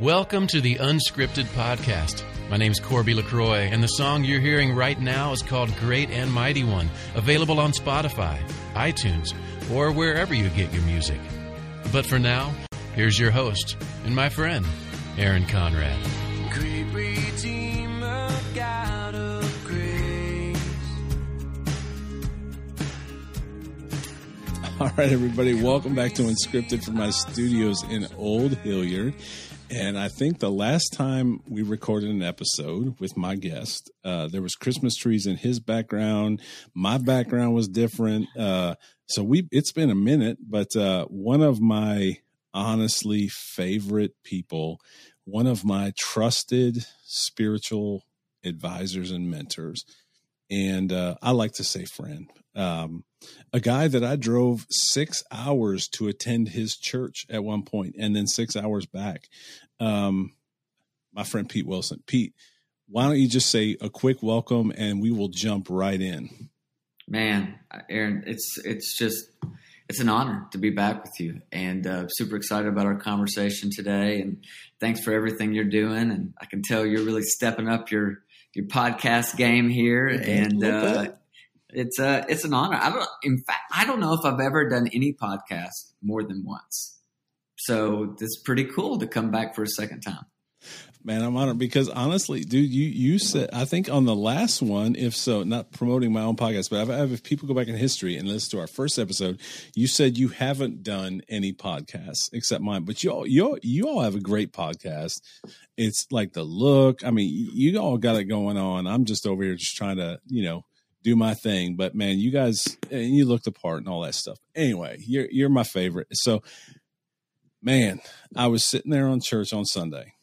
Welcome to the Unscripted Podcast. My name's Corby LaCroix, and the song you're hearing right now is called Great and Mighty One, available on Spotify, iTunes, or wherever you get your music. But for now, here's your host and my friend, Aaron Conrad. Great Redeemer, God of grace. All right, everybody, welcome back to Unscripted from my studios in Old Hilliard. And I think the last time we recorded an episode with my guest, uh, there was Christmas trees in his background. My background was different. Uh, so we it's been a minute, but uh, one of my honestly favorite people, one of my trusted spiritual advisors and mentors, and uh, I like to say friend. Um, a guy that I drove six hours to attend his church at one point, and then six hours back. Um, my friend Pete Wilson. Pete, why don't you just say a quick welcome, and we will jump right in. Man, Aaron, it's it's just it's an honor to be back with you, and uh, super excited about our conversation today. And thanks for everything you're doing. And I can tell you're really stepping up your your podcast game here, and uh, it's uh, it's an honor. I don't, in fact, I don't know if I've ever done any podcast more than once. So it's pretty cool to come back for a second time. Man, I'm honored because honestly, dude, you you said I think on the last one, if so, not promoting my own podcast, but I've, if people go back in history and listen to our first episode, you said you haven't done any podcasts except mine, but you all you all, you all have a great podcast. It's like the look. I mean, you all got it going on. I'm just over here just trying to, you know, do my thing. But man, you guys, and you looked apart and all that stuff. Anyway, you're you're my favorite. So, man, I was sitting there on church on Sunday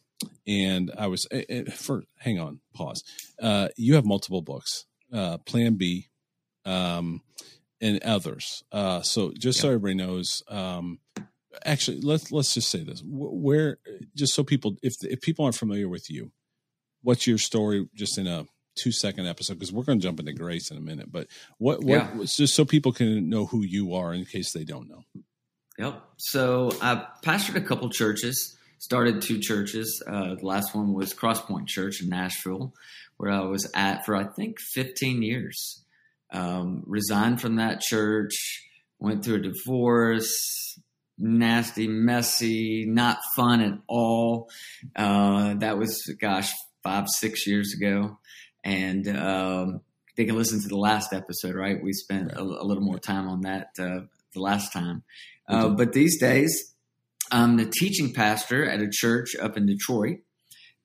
and I was it, it, for hang on, pause. Uh, you have multiple books, uh, Plan B, um, and others. Uh, so just so everybody knows, um, actually, let's let's just say this: where just so people, if if people aren't familiar with you, what's your story? Just in a two second episode, because we're going to jump into Grace in a minute. But what what Yeah. just so people can know who you are in case they don't know. Yep. So I pastored a couple churches, started two churches. Uh, the last one was Crosspoint Church in Nashville, where I was at for I think 15 years. Um, resigned from that church, went through a divorce, nasty, messy, not fun at all. Uh, that was, gosh, five, six years ago. And um, they can listen to the last episode, right? We spent a, a little more time on that uh, the last time. Uh, but these days, I'm the teaching pastor at a church up in Detroit.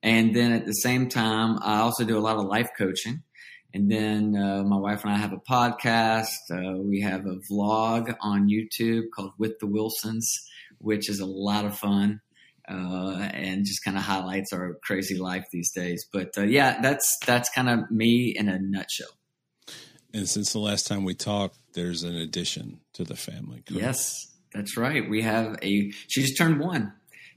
And then at the same time, I also do a lot of life coaching. And then uh, my wife and I have a podcast. Uh, we have a vlog on YouTube called With the Wilsons, which is a lot of fun uh, and just kind of highlights our crazy life these days. But uh, yeah, that's that's kind of me in a nutshell. And since the last time we talked, there's an addition to the family. correct? Yes, that's right. We have a. She just turned one,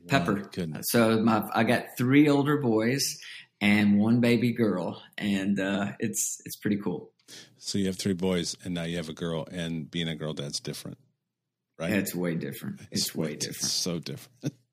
Pepper. goodness. So my, I got three older boys and one baby girl, and uh, it's it's pretty cool. So you have three boys, and now you have a girl, and being a girl, that's different, right? It's way different. It's way It's different. so different.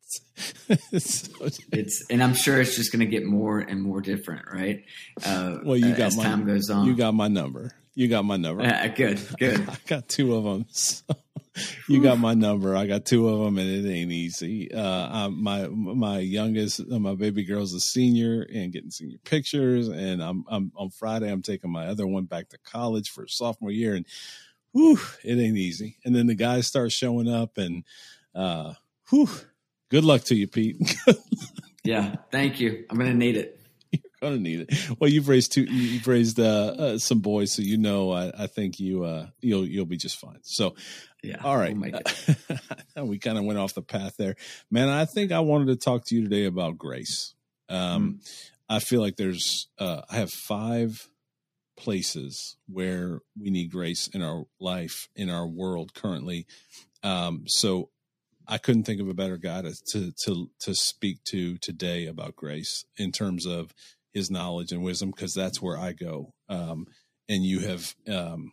it's so. It's and I'm sure it's just going to get more and more different, right? Uh, Well, you uh, got as my time goes on. You got my number. You got my number. Uh, good, good. I got two of them. So you got my number. I got two of them, and it ain't easy. Uh, I'm, my my youngest, uh, my baby girl's a senior and getting senior pictures, and I'm, I'm on Friday. I'm taking my other one back to college for sophomore year, and whew, it ain't easy. And then the guys start showing up, and uh, whew, good luck to you, Pete. Yeah, thank you. I'm going to need it. You're gonna need it. Well, you've raised two. You've raised uh, uh, some boys, so you know. I, I think you uh, you'll you'll be just fine. So, Yeah. all right, we'll we kind of went off the path there, man. I think I wanted to talk to you today about grace. Um, I feel like there's. Uh, I have five places where we need grace in our life, in our world currently. Um, so I couldn't think of a better guy to, to to to speak to today about grace in terms of his knowledge and wisdom, because that's where I go. Um, and you have um,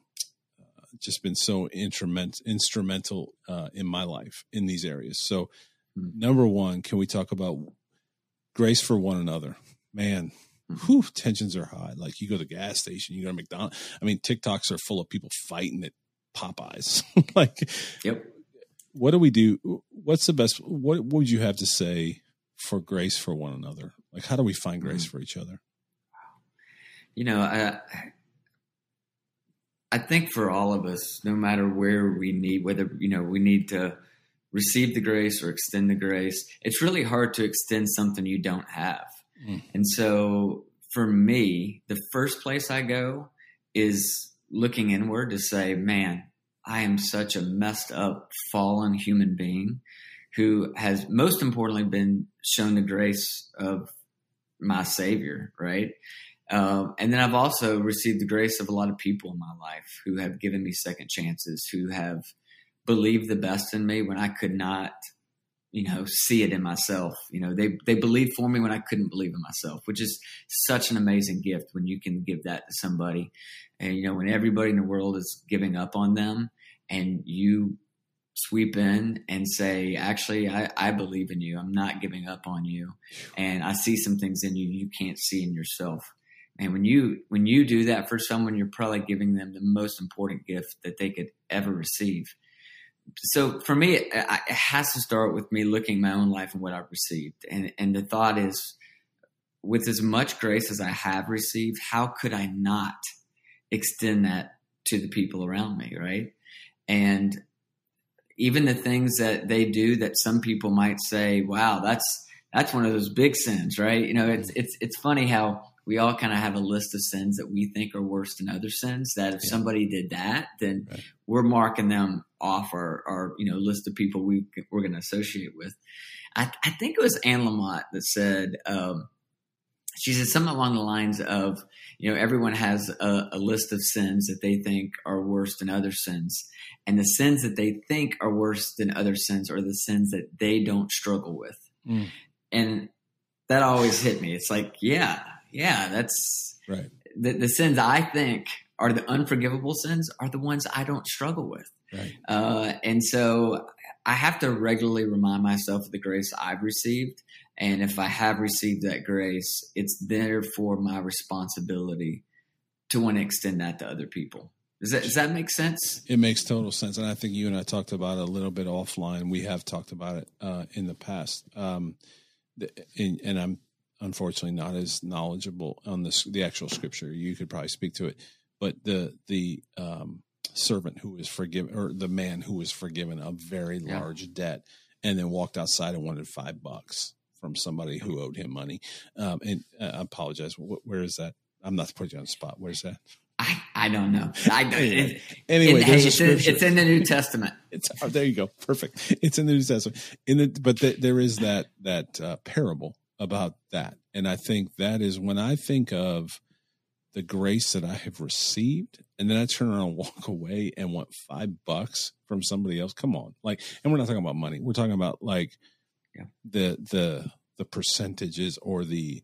just been so instrument, instrumental uh, in my life in these areas. So, Hmm. number one, can we talk about grace for one another. Man, whew, tensions are high. Like you go to the gas station, you go to McDonald's. I mean, TikToks are full of people fighting at Popeyes. like, Yep. What do we do? What's the best? What, what would you have to say for grace for one another? Like, how do we find grace for each other? You know, I I think for all of us, no matter where we need, whether you know we need to receive the grace or extend the grace, it's really hard to extend something you don't have. Mm. And so, for me, the first place I go is looking inward to say, "Man, I am such a messed up, fallen human being." Who has most importantly been shown the grace of my Savior, right? Um, and then I've also received the grace of a lot of people in my life who have given me second chances, who have believed the best in me when I could not, you know, see it in myself. You know, they they believed for me when I couldn't believe in myself, which is such an amazing gift when you can give that to somebody. And you know, when everybody in the world is giving up on them, and you sweep in and say, actually, I, I believe in you. I'm not giving up on you. And I see some things in you you can't see in yourself. And when you when you do that for someone, you're probably giving them the most important gift that they could ever receive. So for me, it, it has to start with me looking my own life and what I've received. And and the thought is, with as much grace as I have received, how could I not extend that to the people around me, right? And even the things that they do that some people might say, "Wow, that's that's one of those big sins," right? You know, it's it's it's funny how we all kind of have a list of sins that we think are worse than other sins. That if Yeah. somebody did that, then Right. we're marking them off our, our you know list of people we we're going to associate with. I, I think it was Anne Lamott that said um, she said something along the lines of you know everyone has a, a list of sins that they think are worse than other sins, and the sins that they think are worse than other sins are the sins that they don't struggle with, Mm. and that always hit me. It's like yeah, yeah, that's Right. the, the sins I think are the unforgivable sins are the ones I don't struggle with. Right. Uh, and so I have to regularly remind myself of the grace I've received. And if I have received that grace, it's therefore my responsibility to want to extend that to other people. Does that, does that make sense? It makes total sense, and I think you and I talked about it a little bit offline. We have talked about it uh, in the past, um, and, and I'm unfortunately not as knowledgeable on this the actual scripture. You could probably speak to it, but the the um, servant who was forgiven, or the man who was forgiven a very Yeah. large debt, and then walked outside and wanted five bucks from somebody who owed him money. Um, and uh, I apologize. Wh- where is that? I'm not putting you on the spot. Where's that? I, I don't know. I, Anyway, it, Anyway, it- there's a it's, in, scripture. it's in the New Testament. It's oh, there you go, perfect. It's in the New Testament. In it, but th- there is that that uh, parable about that, and I think that is when I think of the grace that I have received, and then I turn around and walk away and want five bucks from somebody else. Come on, like, and we're not talking about money. We're talking about like Yeah. the the the percentages or the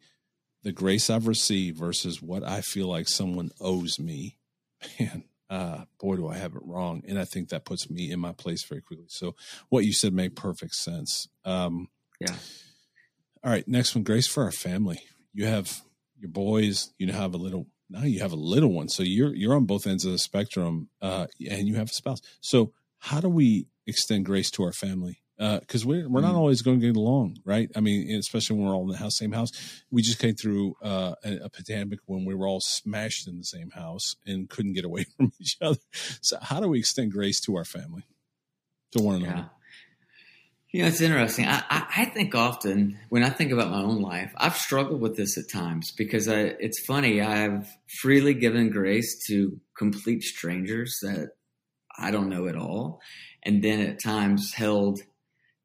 the grace I've received versus what I feel like someone owes me. Man, uh, boy, do I have it wrong. And I think that puts me in my place very quickly. So what you said made perfect sense. Um, Yeah. All right. Next one, grace for our family. You have your boys, you have a little, now you have a little one. So you're, you're on both ends of the spectrum, uh, and you have a spouse. So how do we extend grace to our family? Uh, cause we're, we're not Mm. always going to get along, right? I mean, especially when we're all in the house, same house. We just came through, uh, a, a pandemic when we were all smashed in the same house and couldn't get away from each other. So how do we extend grace to our family, to one another? Yeah. You know, it's interesting. I, I, I think often when I think about my own life, I've struggled with this at times because I, it's funny. I've freely given grace to complete strangers that I don't know at all. And then at times held,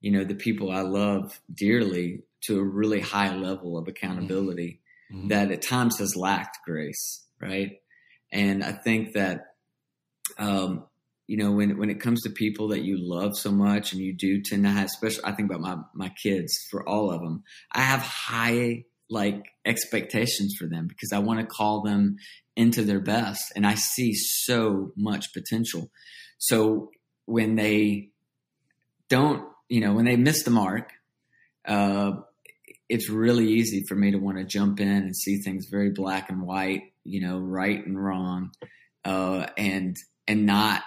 you know, the people I love dearly to a really high level of accountability Mhm. that at times has lacked grace, right? And I think that, um, you know, when when it comes to people that you love so much, and you do tend to have, especially I think about my my kids for all of them, I have high like expectations for them because I want to call them into their best, and I see so much potential. So when they don't, you know, when they miss the mark, uh, it's really easy for me to want to jump in and see things very black and white, you know, right and wrong, uh, and and not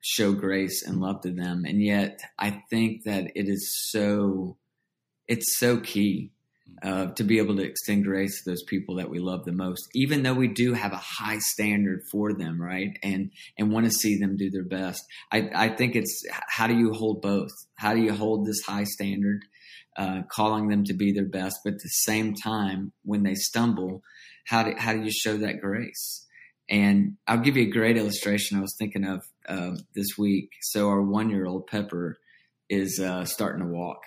show grace and love to them. And yet, I think that it is so it's so key uh, to be able to extend grace to those people that we love the most, even though we do have a high standard for them, right? And and want to see them do their best. I, I think it's how do you hold both? How do you hold this high standard, uh, calling them to be their best, but at the same time, when they stumble, how do how do you show that grace? And I'll give you a great illustration I was thinking of uh, this week. So our one year old Pepper is uh, starting to walk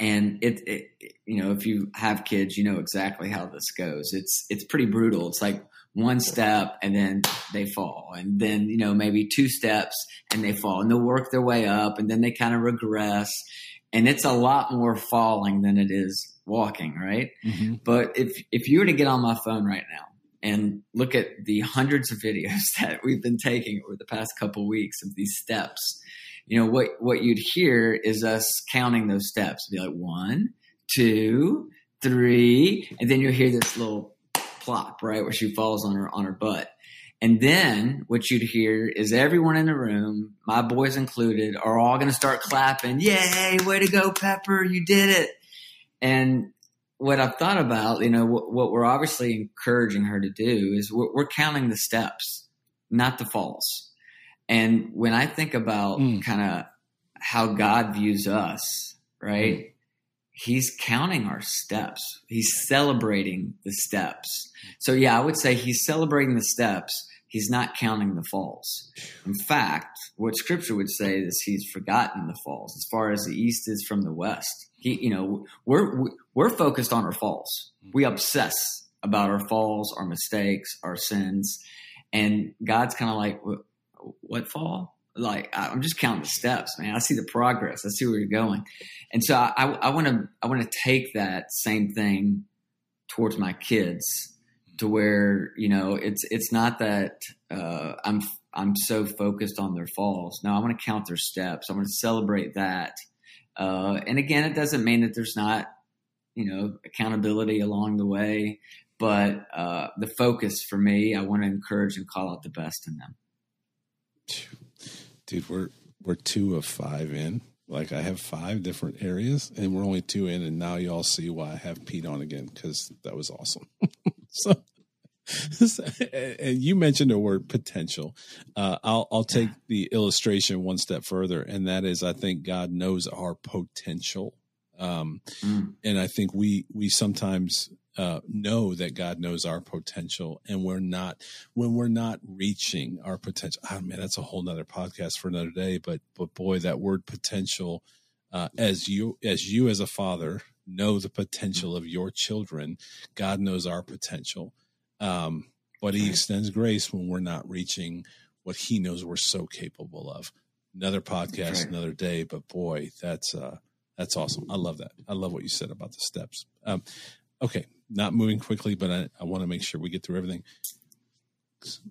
and it, it, you know if you have kids you know exactly how this goes. It's it's pretty brutal. It's like one step and then they fall. And then you know maybe two steps and they fall. And they'll work their way up and then they kind of regress. And it's a lot more falling than it is walking right? Mm-hmm. but if if you were to get on my phone right now and look at the hundreds of videos that we've been taking over the past couple weeks of these steps you know, what, what you'd hear is us counting those steps. It'd be like one, two, three, and then you'll hear this little plop, right, where she falls on her on her butt. And then what you'd hear is everyone in the room, my boys included, are all going to start clapping. Yay, way to go, Pepper, you did it. And what I've thought about, you know, what, what we're obviously encouraging her to do is we're, we're counting the steps, not the falls. And when I think about mm. kind of how God views us, right? Mm. He's counting our steps. He's celebrating the steps. So yeah, I would say he's celebrating the steps. He's not counting the falls. In fact, what scripture would say is he's forgotten the falls as far as the east is from the west. He, you know, we're, we're focused on our falls. We obsess about our falls, our mistakes, our sins. And God's kind of like, what fall? Like I'm just counting the steps, man. I see the progress. I see where you're going, and so I want to I want to take that same thing towards my kids to where you know it's it's not that uh, I'm I'm so focused on their falls. No, I want to count their steps. I want to celebrate that. Uh, and again, it doesn't mean that there's not you know accountability along the way, but uh, the focus for me, I want to encourage and call out the best in them. Dude, we're we're two of five in. Like I have five different areas, and we're only two in, and now you all see why I have Pete on again because that was awesome. so, and you mentioned the word potential. Uh, I'll I'll take the illustration one step further, and that is I think God knows our potential, um, mm. and I think we we sometimes uh, know that God knows our potential, and we're not when we're not reaching our potential. Oh man, that's a whole nother podcast for another day. But but boy, that word potential, uh, as you as you as a father know the potential of your children, God knows our potential. Um, but He extends grace when we're not reaching what He knows we're so capable of. Another podcast, right. another day. But boy, that's uh, that's awesome. I love that. I love what you said about the steps. Um, okay, not moving quickly, but I, I want to make sure we get through everything.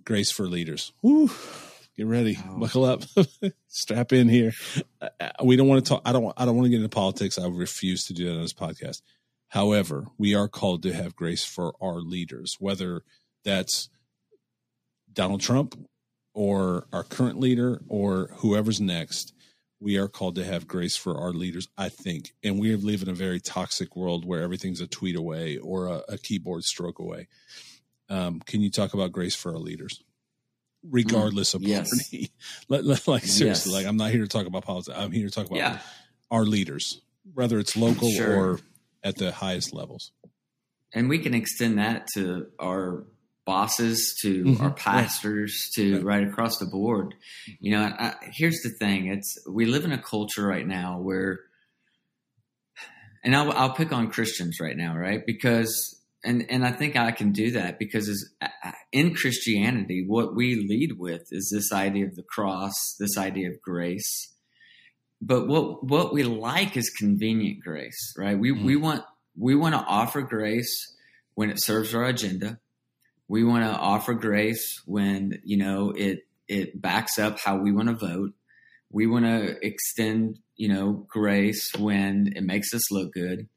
Grace for leaders. Woo. Get ready, oh. buckle up, strap in here. We don't want to talk. I don't. I don't want to get into politics. I refuse to do that on this podcast. However, we are called to have grace for our leaders, whether that's Donald Trump or our current leader or whoever's next we are called to have grace for our leaders, I think. And we live in a very toxic world where everything's a tweet away or a, a keyboard stroke away. Um, can you talk about grace for our leaders, regardless of yes. party? let, let, like seriously, yes. like I'm not here to talk about politics. I'm here to talk about yeah. our leaders, whether it's local sure. or at the highest levels. And we can extend that to our bosses to mm-hmm. our pastors to right. right. across the board. You know, I, here's the thing: it's we live in a culture right now where, and I'll, I'll pick on Christians right now, right? Because and and I think I can do that because in Christianity, what we lead with is this idea of the cross, this idea of grace. But what what we like is convenient grace, right? We mm-hmm. we want we want to offer grace when it serves our agenda we want to offer grace when you know it it backs up how we want to vote. We want to extend you know grace when it makes us look good.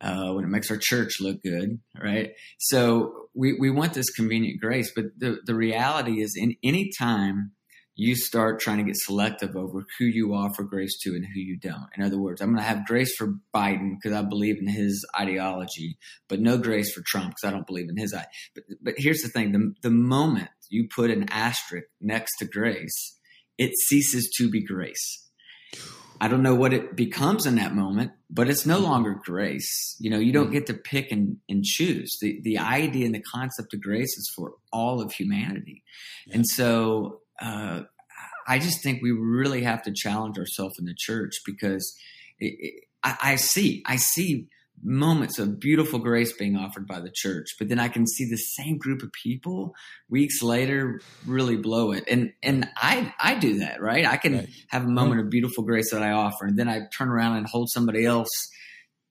uh, when it makes our church look good, right? So we, we want this convenient grace, but the, the reality is in any time you start trying to get selective over who you offer grace to and who you don't. In other words, I'm going to have grace for Biden because I believe in his ideology, but no grace for Trump because I don't believe in his. But, but here's the thing: the the moment you put an asterisk next to grace, it ceases to be grace. I don't know what it becomes in that moment, but it's no longer grace. You know, you don't mm-hmm. get to pick and, and choose. The the idea and the concept of grace is for all of humanity. Yeah. And so uh, I just think we really have to challenge ourselves in the church because it, it, I, I see, I see moments of beautiful grace being offered by the church, but then I can see the same group of people weeks later really blow it. And and I I do that, right? I can right. have a moment of beautiful grace that I offer, and then I turn around and hold somebody else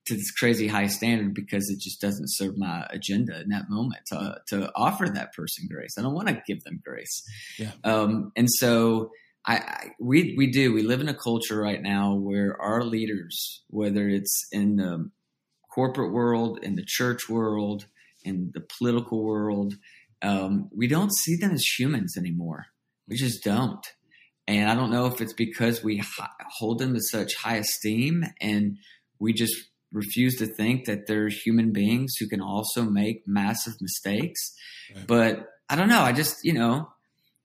to this crazy high standard because it just doesn't serve my agenda in that moment to, to offer that person grace. I don't want to give them grace. Yeah. Um, and so I, I, we, we do, we live in a culture right now where our leaders, whether it's in the corporate world, in the church world, in the political world, um, we don't see them as humans anymore. We just don't. And I don't know if it's because we hold them to such high esteem and we just refuse to think that they're human beings who can also make massive mistakes. Right. But I don't know. I just, you know,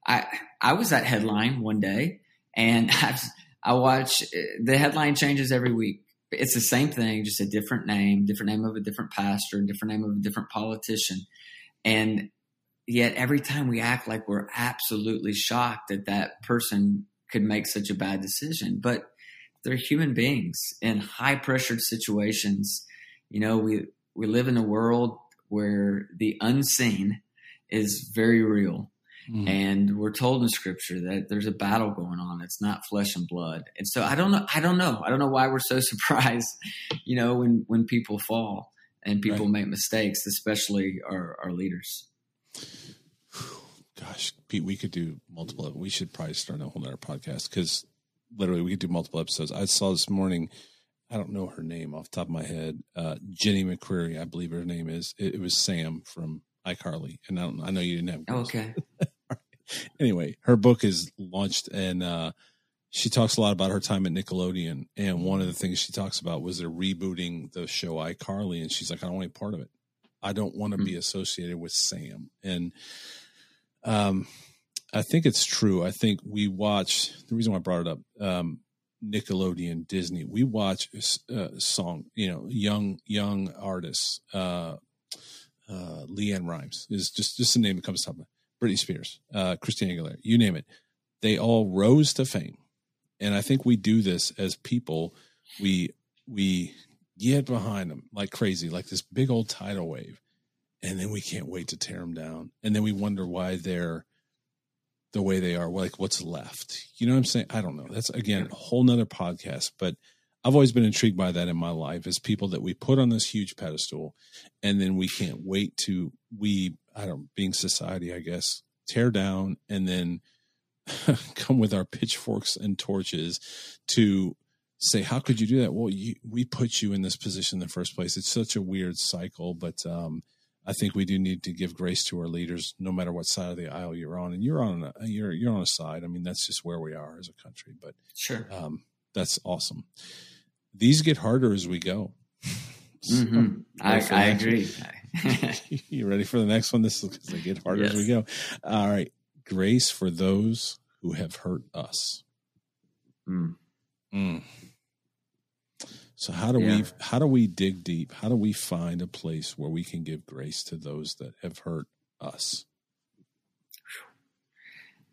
I I was at headline one day and I, I watch the headline changes every week. It's the same thing, just a different name, different name of a different pastor, different name of a different politician. And yet every time we act like we're absolutely shocked that that person could make such a bad decision. But they're human beings in high pressured situations. You know, we we live in a world where the unseen is very real. Mm. And we're told in scripture that there's a battle going on. It's not flesh and blood. And so I don't know. I don't know. I don't know why we're so surprised, you know, when, when people fall and people right. make mistakes, especially our, our leaders. Gosh, Pete, we could do multiple. We should probably start a whole other podcast because literally we could do multiple episodes. I saw this morning. I don't know her name off the top of my head. Uh, Jenny McCreary, I believe her name is. It, it was Sam from iCarly, and I, don't, I know you didn't have. Oh, okay. anyway, her book is launched, and uh, she talks a lot about her time at Nickelodeon. And one of the things she talks about was they're rebooting the show iCarly, and she's like, I don't want any part of it. I don't want to mm-hmm. be associated with Sam. And um, I think it's true. I think we watch the reason why I brought it up. Um, Nickelodeon, Disney. We watch uh, song, you know, young young artists. Uh, uh, LeAnn Rimes is just just the name that comes to mind. Britney Spears, uh, Christina Aguilera, you name it. They all rose to fame, and I think we do this as people. We we get behind them like crazy, like this big old tidal wave, and then we can't wait to tear them down, and then we wonder why they're the way they are like what's left? You know what i'm saying? I don't know. That's again a whole nother podcast but i've always been intrigued by that in my life as people that we put on this huge pedestal and then we can't wait to we i don't being society i guess tear down and then come with our pitchforks and torches to say how could you do that? Well you, we put you in this position in the first place. It's such a weird cycle but um I think we do need to give grace to our leaders, no matter what side of the aisle you're on. And you're on a, you're you're on a side. I mean, that's just where we are as a country. But sure, um, that's awesome. These get harder as we go. Mm-hmm. I, I agree. you ready for the next one? This is because they get harder yes. as we go. All right, grace for those who have hurt us. Mm. Mm. So how do yeah. we how do we dig deep? How do we find a place where we can give grace to those that have hurt us?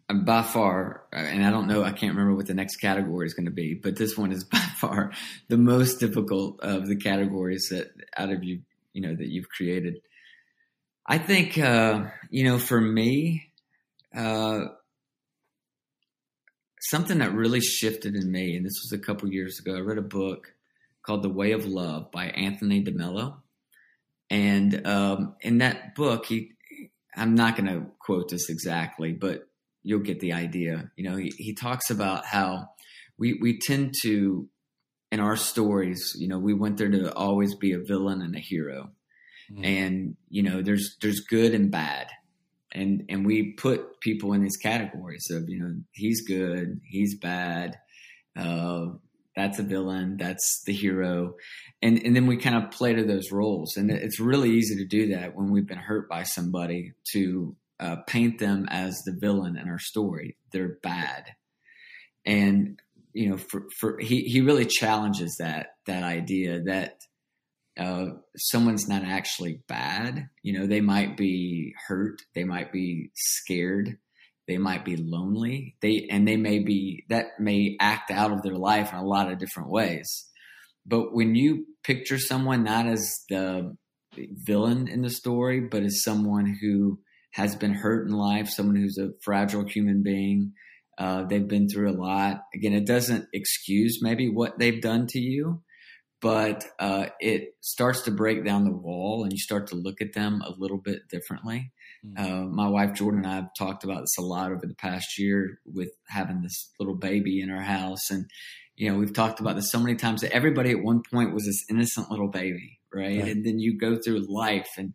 By far, and I don't know, I can't remember what the next category is going to be, but this one is by far the most difficult of the categories that out of you, you know, that you've created. I think, uh, you know, for me, uh, something that really shifted in me, and this was a couple years ago. I read a book called The Way of Love by Anthony DeMello. And um, in that book, he, I'm not going to quote this exactly, but you'll get the idea. You know, he, he talks about how we, we tend to in our stories, you know, we went there to always be a villain and a hero. Mhm. And, you know, there's there's good and bad. And and we put people in these categories of, you know, he's good, he's bad, uh, that's a villain, that's the hero. And and then we kind of play to those roles. And it's really easy to do that when we've been hurt by somebody to uh, paint them as the villain in our story. They're bad. And you know, for, for he, he really challenges that that idea that uh, someone's not actually bad. You know, they might be hurt, they might be scared, they might be lonely. They and they may be that may act out of their life in a lot of different ways. But when you picture someone not as the villain in the story, but as someone who has been hurt in life, someone who's a fragile human being, uh, they've been through a lot. Again, it doesn't excuse maybe what they've done to you, but uh, it starts to break down the wall and you start to look at them a little bit differently. Uh, my wife Jordan and I have talked about this a lot over the past year with having this little baby in our house. And, you know, we've talked about this so many times that everybody at one point was this innocent little baby, right? Right. And then you go through life and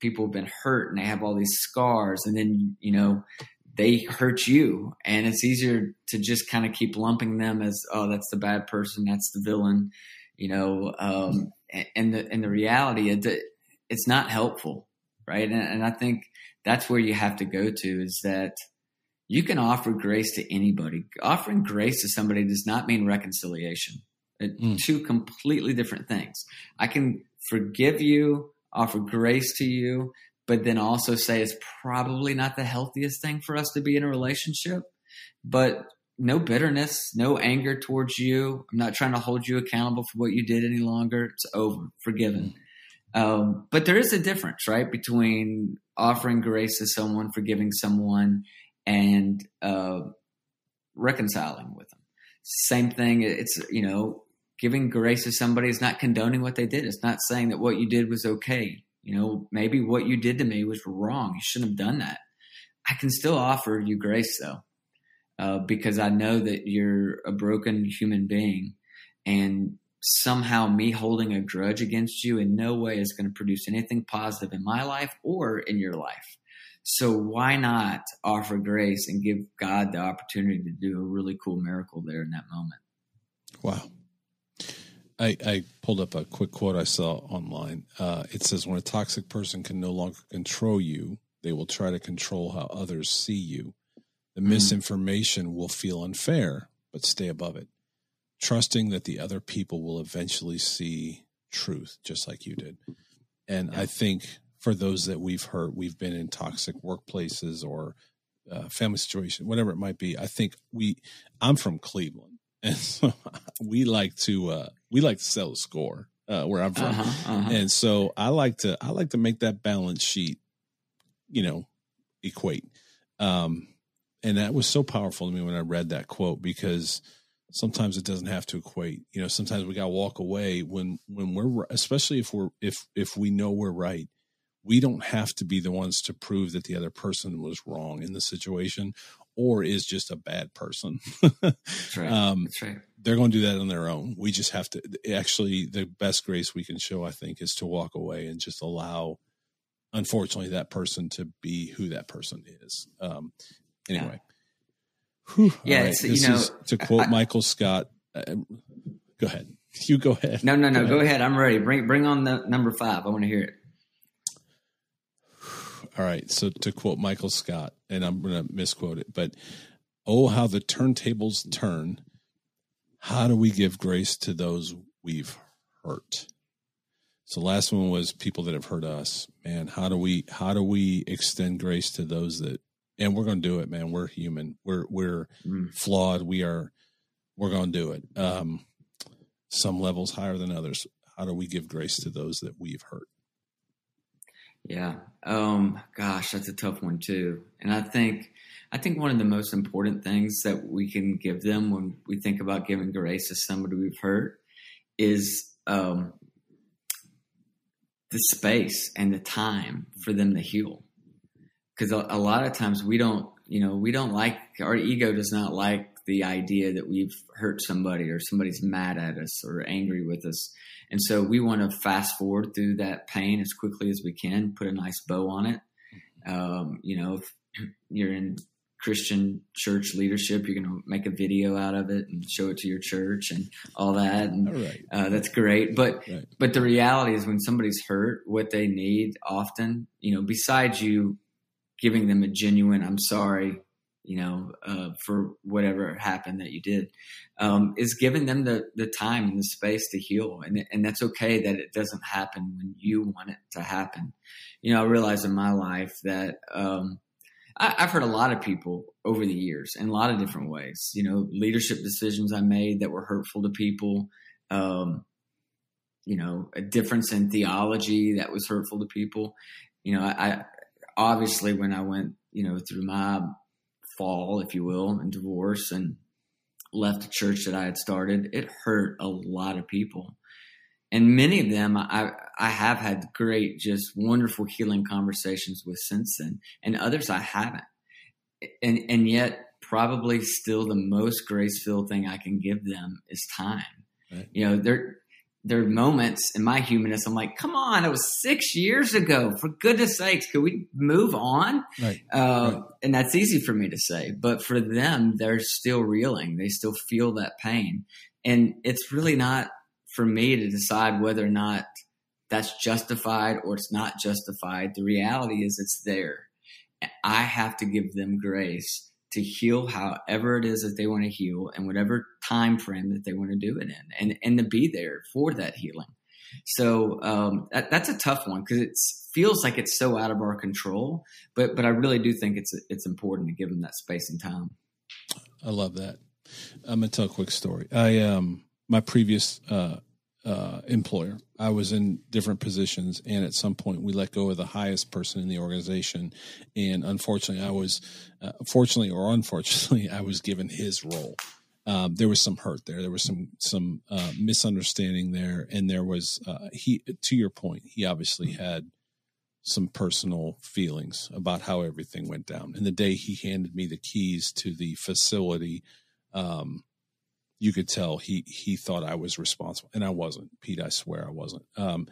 people have been hurt and they have all these scars. And then, you know, they hurt you and it's easier to just kind of keep lumping them as oh that's the bad person that's the villain you know um, and, and the and the reality is that it's not helpful right and, and i think that's where you have to go to is that you can offer grace to anybody offering grace to somebody does not mean reconciliation Mm. two completely different things i can forgive you offer grace to you but then also say it's probably not the healthiest thing for us to be in a relationship. But no bitterness, no anger towards you. I'm not trying to hold you accountable for what you did any longer. It's over, forgiven. Um, but there is a difference, right, between offering grace to someone, forgiving someone, and uh, reconciling with them. Same thing. It's you know giving grace to somebody is not condoning what they did. It's not saying that what you did was okay. You know, maybe what you did to me was wrong. You shouldn't have done that. I can still offer you grace though, uh, because I know that you're a broken human being, and somehow me holding a grudge against you in no way is going to produce anything positive in my life or in your life. So why not offer grace and give God the opportunity to do a really cool miracle there in that moment? Wow. I, I pulled up a quick quote I saw online. Uh, it says, When a toxic person can no longer control you, they will try to control how others see you. The Mhm. misinformation will feel unfair, but stay above it, trusting that the other people will eventually see truth, just like you did. And I think for those that we've hurt, we've been in toxic workplaces or uh, family situation, whatever it might be. I think we, I'm from Cleveland, and so we like to uh, we like to sell a score uh, where I'm from, Uh-huh, uh-huh. and so I like to I like to make that balance sheet, you know, equate. Um, and that was so powerful to me when I read that quote because sometimes it doesn't have to equate. You know, sometimes we got to walk away when when we're especially if we're if if we know we're right. We don't have to be the ones to prove that the other person was wrong in the situation or is just a bad person. That's right. um, That's right. they're going to do that on their own. We just have to actually the best grace we can show, I think, is to walk away and just allow, unfortunately, that person to be who that person is. Um, anyway, Whew. Yeah, it's, you This know, is- to quote I- Michael Scott. Uh, go ahead. You go ahead. No, no, no. Go Go ahead. I'm ready. Bring bring on the number five. I want to hear it. All right. So to quote Michael Scott, and I'm going to misquote it, but oh, how the turntables turn. How do we give grace to those we've hurt? So last one was people that have hurt us. Man, how do we how do we extend grace to those that and we're going to do it, man. We're human. We're we're Mm. flawed. We are we're going to do it. Um some levels higher than others. How do we give grace to those that we've hurt? Yeah. Um, gosh, that's a tough one too. And I think I think one of the most important things that we can give them when we think about giving grace to somebody we've hurt is um, the space and the time for them to heal. Because a, a lot of times we don't, you know, we don't like our ego does not like the idea that we've hurt somebody or somebody's mad at us or angry with us. And so we want to fast forward through that pain as quickly as we can, put a nice bow on it. Um, you know, if you're in Christian church leadership, you're going to make a video out of it and show it to your church and all that. And All right. uh, that's great. But Right. but the reality is when somebody's hurt, what they need often, you know, besides you giving them a genuine "I'm sorry," you know, uh, for whatever happened that you did, um, is giving them the the time and the space to heal, and and that's okay that it doesn't happen when you want it to happen. You know, I realize in my life that. Um, I, I've heard a lot of people over the years in a lot of different ways. You know, leadership decisions I made that were hurtful to people. Um, you know, a difference in theology that was hurtful to people. You know, I, I obviously when I went, you know, through my fall, if you will, and divorce and left the church that I had started, it hurt a lot of people. And many of them I I have had great, just wonderful healing conversations with since then, and others I haven't. And and yet probably still the most grace filled thing I can give them is time. Right. You know, there there are moments in my humanness I'm like, come on, it was six years ago. For goodness sakes, could we move on? Right. Uh, Right. And that's easy for me to say, but for them, they're still reeling. They still feel that pain, and it's really not for me to decide whether or not that's justified or it's not justified. The reality is it's there. I have to give them grace to heal however it is that they want to heal and whatever time frame that they want to do it in and, and to be there for that healing. So um, that, that's a tough one because it feels like it's so out of our control, but but I really do think it's it's important to give them that space and time. I love that. I'm gonna tell a quick story. I um my previous uh uh employer, I was in different positions and at some point we let go of the highest person in the organization and unfortunately I was uh, fortunately or unfortunately I was given his role. Um, there was some hurt there. There was some some uh, misunderstanding there, and there was uh, he. To your point, he obviously had some personal feelings about how everything went down. And the day he handed me the keys to the facility, um, you could tell he he thought I was responsible, and I wasn't. Pete, I swear I wasn't. Um,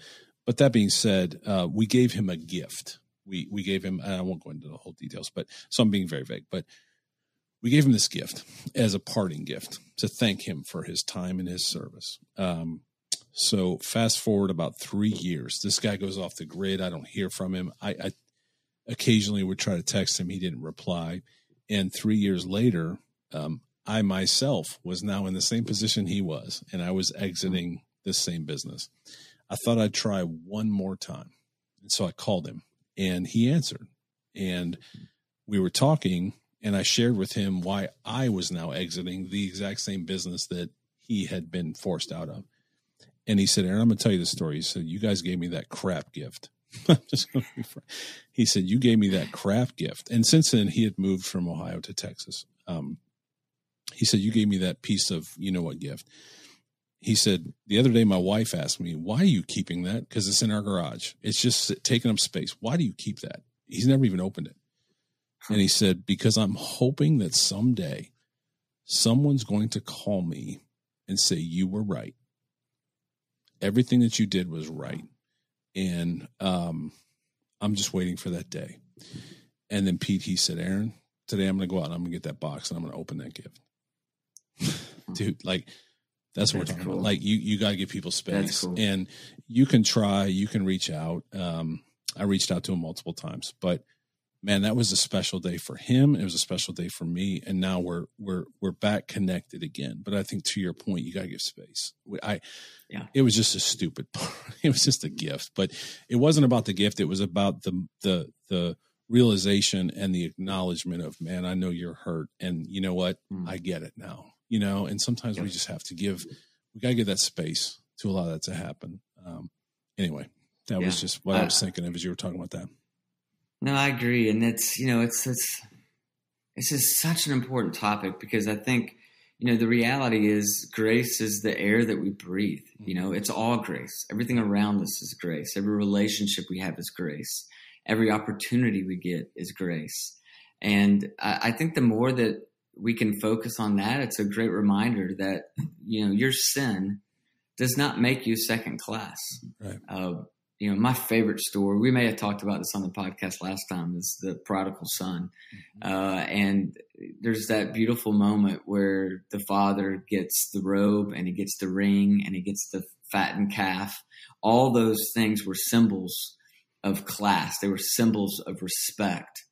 but that being said, uh, we gave him a gift. We we gave him. I won't go into the whole details, but so I'm being very vague. But we gave him this gift as a parting gift to thank him for his time and his service. Um, so fast forward about three years, this guy goes off the grid. I don't hear from him. I, I occasionally would try to text him. He didn't reply. And three years later, um, I myself was now in the same position he was, and I was exiting this same business. I thought I'd try one more time. And so I called him and he answered. And we were talking, and I shared with him why I was now exiting the exact same business that he had been forced out of. And he said, Aaron, I'm going to tell you the story. He said, You guys gave me that crap gift. I'm just going to be frank. He said, You gave me that crap gift. And since then, he had moved from Ohio to Texas. Um, he said, You gave me that piece of you know what gift. He said, The other day, my wife asked me, Why are you keeping that? Because it's in our garage. It's just taking up space. Why do you keep that? He's never even opened it. And he said, Because I'm hoping that someday someone's going to call me and say, You were right. Everything that you did was right. And um, I'm just waiting for that day. And then Pete, he said, Aaron, today I'm going to go out and I'm going to get that box and I'm going to open that gift. Dude, like, that's what That's we're talking cool. about. Like, you, you got to give people space. cool. And you can try, you can reach out. Um, I reached out to him multiple times, but man, that was a special day for him. It was a special day for me, and now we're we're we're back connected again. But I think to your point, you got to give space. I, Yeah. it was just a stupid. it was just a gift, but it wasn't about the gift. It was about the the the realization and the acknowledgement of man. I know you're hurt, and you know what? Mm. I get it now. You know, and sometimes we just have to give. We got to give that space to allow that to happen. Um, anyway, that was just what I I- was thinking of as you were talking about that. No, I agree, and it's you know it's it's this is such an important topic because I think you know the reality is grace is the air that we breathe. You know, it's all grace. Everything around us is grace. Every relationship we have is grace. Every opportunity we get is grace. And I, I think the more that we can focus on that, it's a great reminder that you know your sin does not make you second class. Right. Uh, you know, my favorite story. We may have talked about this on the podcast last time. Is the prodigal son, uh, and there's that beautiful moment where the father gets the robe and he gets the ring and he gets the fattened calf. All those things were symbols of class. They were symbols of respect.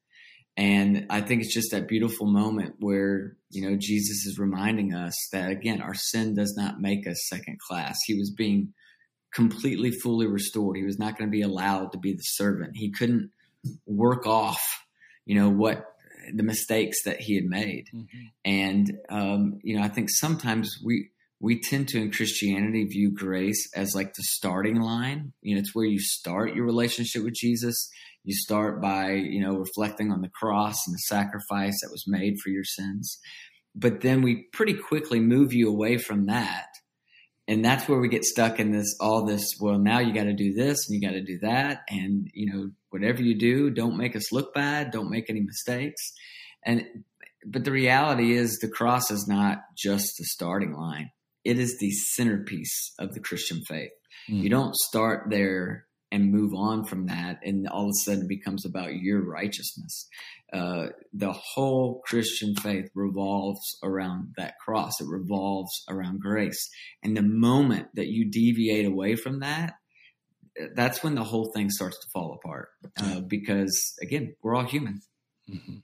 And I think it's just that beautiful moment where, you know, Jesus is reminding us that again, our sin does not make us second class. He was being completely fully restored. He was not going to be allowed to be the servant. He couldn't work off, you know, what the mistakes that he had made. Mm-hmm. And um, you know, I think sometimes we we tend to in Christianity view grace as like the starting line. You know, it's where you start your relationship with Jesus. You start by, you know, reflecting on the cross and the sacrifice that was made for your sins. But then we pretty quickly move you away from that. And that's where we get stuck in this all this, well, now you got to do this and you got to do that. And, you know, whatever you do, don't make us look bad, don't make any mistakes. And but the reality is the cross is not just the starting line. It is the centerpiece of the Christian faith. Mm. You don't start there and move on from that, and all of a sudden it becomes about your righteousness. Uh, the whole Christian faith revolves around that cross. It revolves around grace. And the moment that you deviate away from that, that's when the whole thing starts to fall apart. Uh, because again, we're all human. Mhm.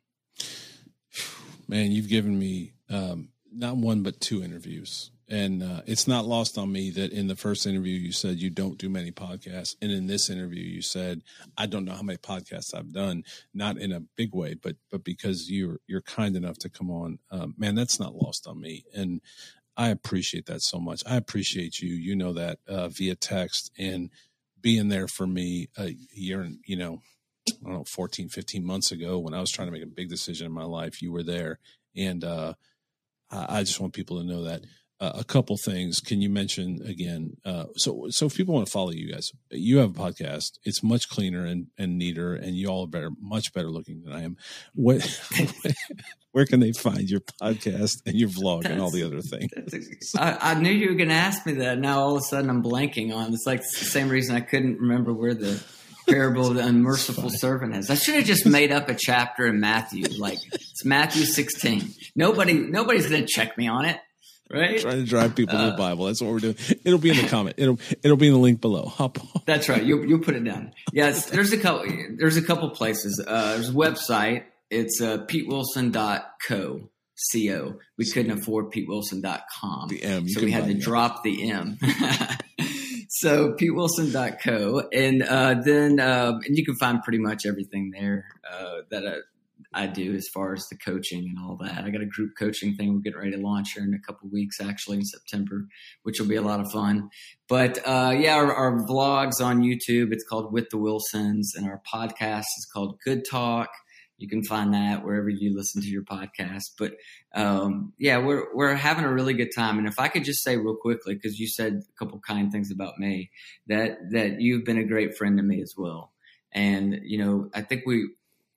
Man, you've given me um, not one but two interviews, and uh, it's not lost on me that in the first interview you said you don't do many podcasts, and in this interview you said I don't know how many podcasts I've done, not in a big way, but but because you're you're kind enough to come on. Um, man, that's not lost on me, and I appreciate that so much. I appreciate you. You know that uh, via text and being there for me a year and you know I don't know, 14, 15 months ago when I was trying to make a big decision in my life, you were there. And uh, I, I just want people to know that. Uh, a couple things. Can you mention again? Uh, so, so if people want to follow you guys, you have a podcast. It's much cleaner and, and neater, and you all are better, much better looking than I am. What, where can they find your podcast and your vlog and all the other things? I, I knew you were going to ask me that. Now all of a sudden I'm blanking on. It's like the same reason I couldn't remember where the parable of the unmerciful servant is. I should have just made up a chapter in Matthew. Like it's Matthew 16. Nobody, nobody's going to check me on it, right? Trying to drive people to Uh, the Bible. That's what we're doing. It'll be in the comment. It'll it'll be in the link below. Hop on. That's right. You you put it down. Yes, there's a couple. There's a couple places. Uh, there's a website. It's uh, petewilson.co. Co. We couldn't afford petewilson.com. The M. So we had to drop the M. so petewilson.co. And uh, then um, and you can find pretty much everything there uh, that uh, I do as far as the coaching and all that. I got a group coaching thing we're getting ready to launch here in a couple weeks, actually in September, which will be a lot of fun. But uh, yeah, our, our vlogs on YouTube, it's called With the Wilsons, and our podcast is called Good Talk. You can find that wherever you listen to your podcast. But um, yeah, we're we're having a really good time. And if I could just say real quickly, because you said a couple kind things about me, that that you've been a great friend to me as well. And you know, I think we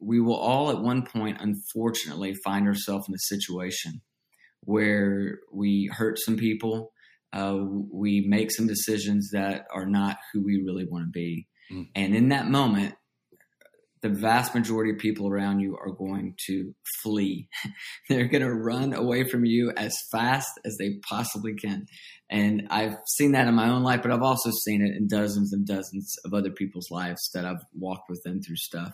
we will all at one point, unfortunately, find ourselves in a situation where we hurt some people. Uh, we make some decisions that are not who we really want to be. Mm. And in that moment, the vast majority of people around you are going to flee. They're going to run away from you as fast as they possibly can. And I've seen that in my own life, but I've also seen it in dozens and dozens of other people's lives that I've walked with them through stuff.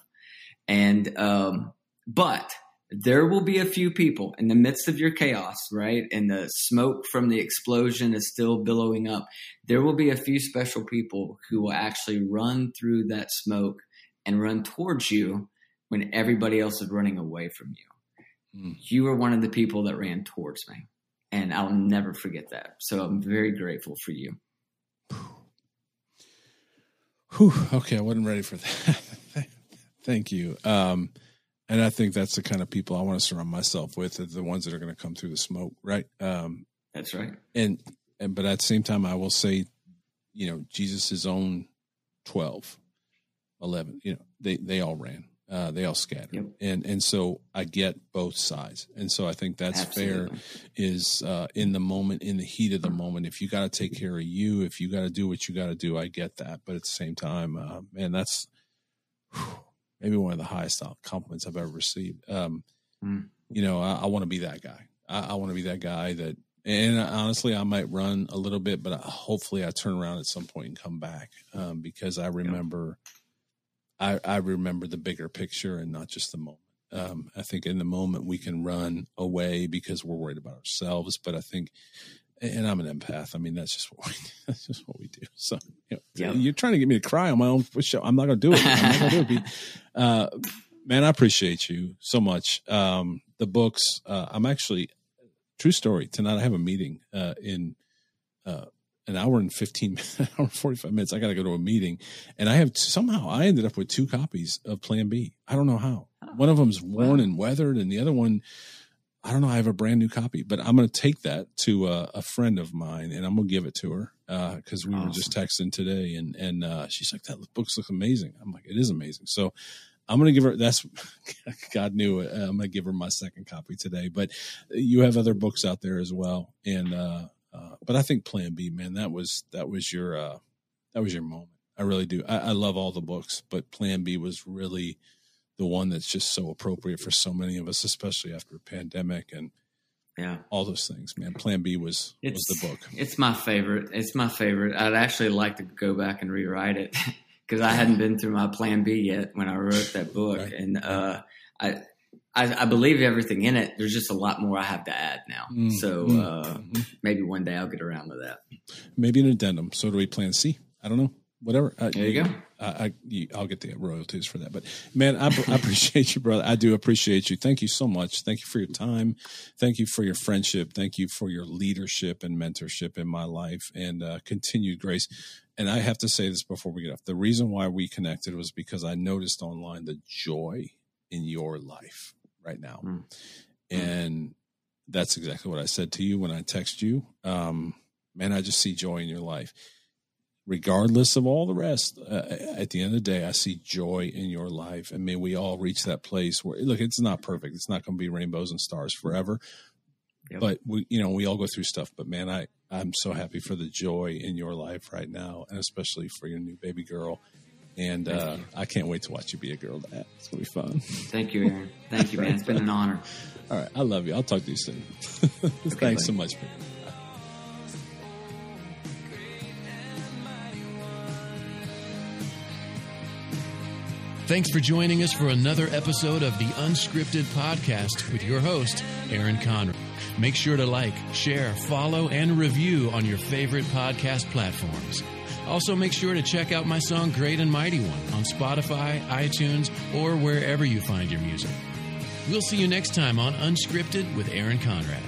And, um, but there will be a few people in the midst of your chaos, right? And the smoke from the explosion is still billowing up. There will be a few special people who will actually run through that smoke and run towards you when everybody else is running away from you. Mm. You were one of the people that ran towards me. And I'll never forget that. So I'm very grateful for you. Whew, okay, I wasn't ready for that. Thank you. Um, and I think that's the kind of people I want to surround myself with, are the ones that are going to come through the smoke, right? Um, That's right. and and but at the same time, I will say, you know, Jesus' own 12, 11, you know, they they all ran. Uh, they all scattered. Yep. and and so I get both sides, and so I think that's fair. Is uh, in the moment, in the heat of the moment, if you got to take care of you, if you got to do what you got to do, I get that. But at the same time, uh, man, that's whew, maybe one of the highest compliments I've ever received. Um, Mm. You know, I, I want to be that guy. I, I want to be that guy that. And honestly, I might run a little bit, but hopefully, I turn around at some point and come back um, because I remember, I, I remember the bigger picture and not just the moment. Um, I think in the moment we can run away because we're worried about ourselves, but I think, and I'm an empath. I mean, that's just what we, that's just what we do. So you know, Yep. you're trying to get me to cry on my own show. I'm not going to do it. I'm not going to do it. Uh, man, I appreciate you so much. Um, the books, uh, I'm actually, true story. Tonight I have a meeting uh, in uh, an hour and 15 minutes, hour and 45 minutes. I got to go to a meeting. And I have somehow I ended up with two copies of Plan B. I don't know how. One of them's worn Wow. and weathered, and the other one, I don't know. I have a brand new copy, but I'm going to take that to a, a friend of mine and I'm going to give it to her because we were just texting today. And, and uh, she's like, that books look amazing. I'm like, it is amazing. So I'm going to give her, that's, God knew it. I'm going to give her my second copy today. But you have other books out there as well. And, uh, uh, but I think Plan B, man, that was, that was your, uh, that was your moment. I really do. I, I love all the books, but Plan B was really the one that's just so appropriate for so many of us, especially after a pandemic and Yeah. all those things, man. Plan B was was the book. It's my favorite. It's my favorite. I'd actually like to go back and rewrite it because I hadn't been through my plan B yet when I wrote that book, Right. and uh, I, I I believe everything in it. There's just a lot more I have to add now. Mm, so mm, uh, mhm. maybe one day I'll get around to that. Maybe an addendum. So do we plan C? I don't know. Whatever. Uh, There you go. I, I you, I'll get the royalties for that. But man, I, I appreciate you, brother. I do appreciate you. Thank you so much. Thank you for your time. Thank you for your friendship. Thank you for your leadership and mentorship in my life and uh, continued grace. And I have to say this before we get off. The reason why we connected was because I noticed online the joy in your life right now. Mm. And that's exactly what I said to you when I text you. Um, man, I just see joy in your life regardless of all the rest, uh, at the end of the day, I see joy in your life. And may we all reach that place where, look, it's not perfect. It's not going to be rainbows and stars forever. Yep. But we, you know, we all go through stuff. But man, I, I'm so happy for the joy in your life right now, and especially for your new baby girl. And uh. I can't wait to watch you be a girl dad. It's gonna be fun. Thank you, Aaron. Thank you, man. It's been an honor. All right, I love you. I'll talk to you soon. Thanks buddy. so much. Thanks for joining us for another episode of the Unscripted Podcast with your host, Aaron Conrad. Make sure to like, share, follow, and review on your favorite podcast platforms. Also, make sure to check out my song Great and Mighty One on Spotify, iTunes, or wherever you find your music. We'll see you next time on Unscripted with Aaron Conrad.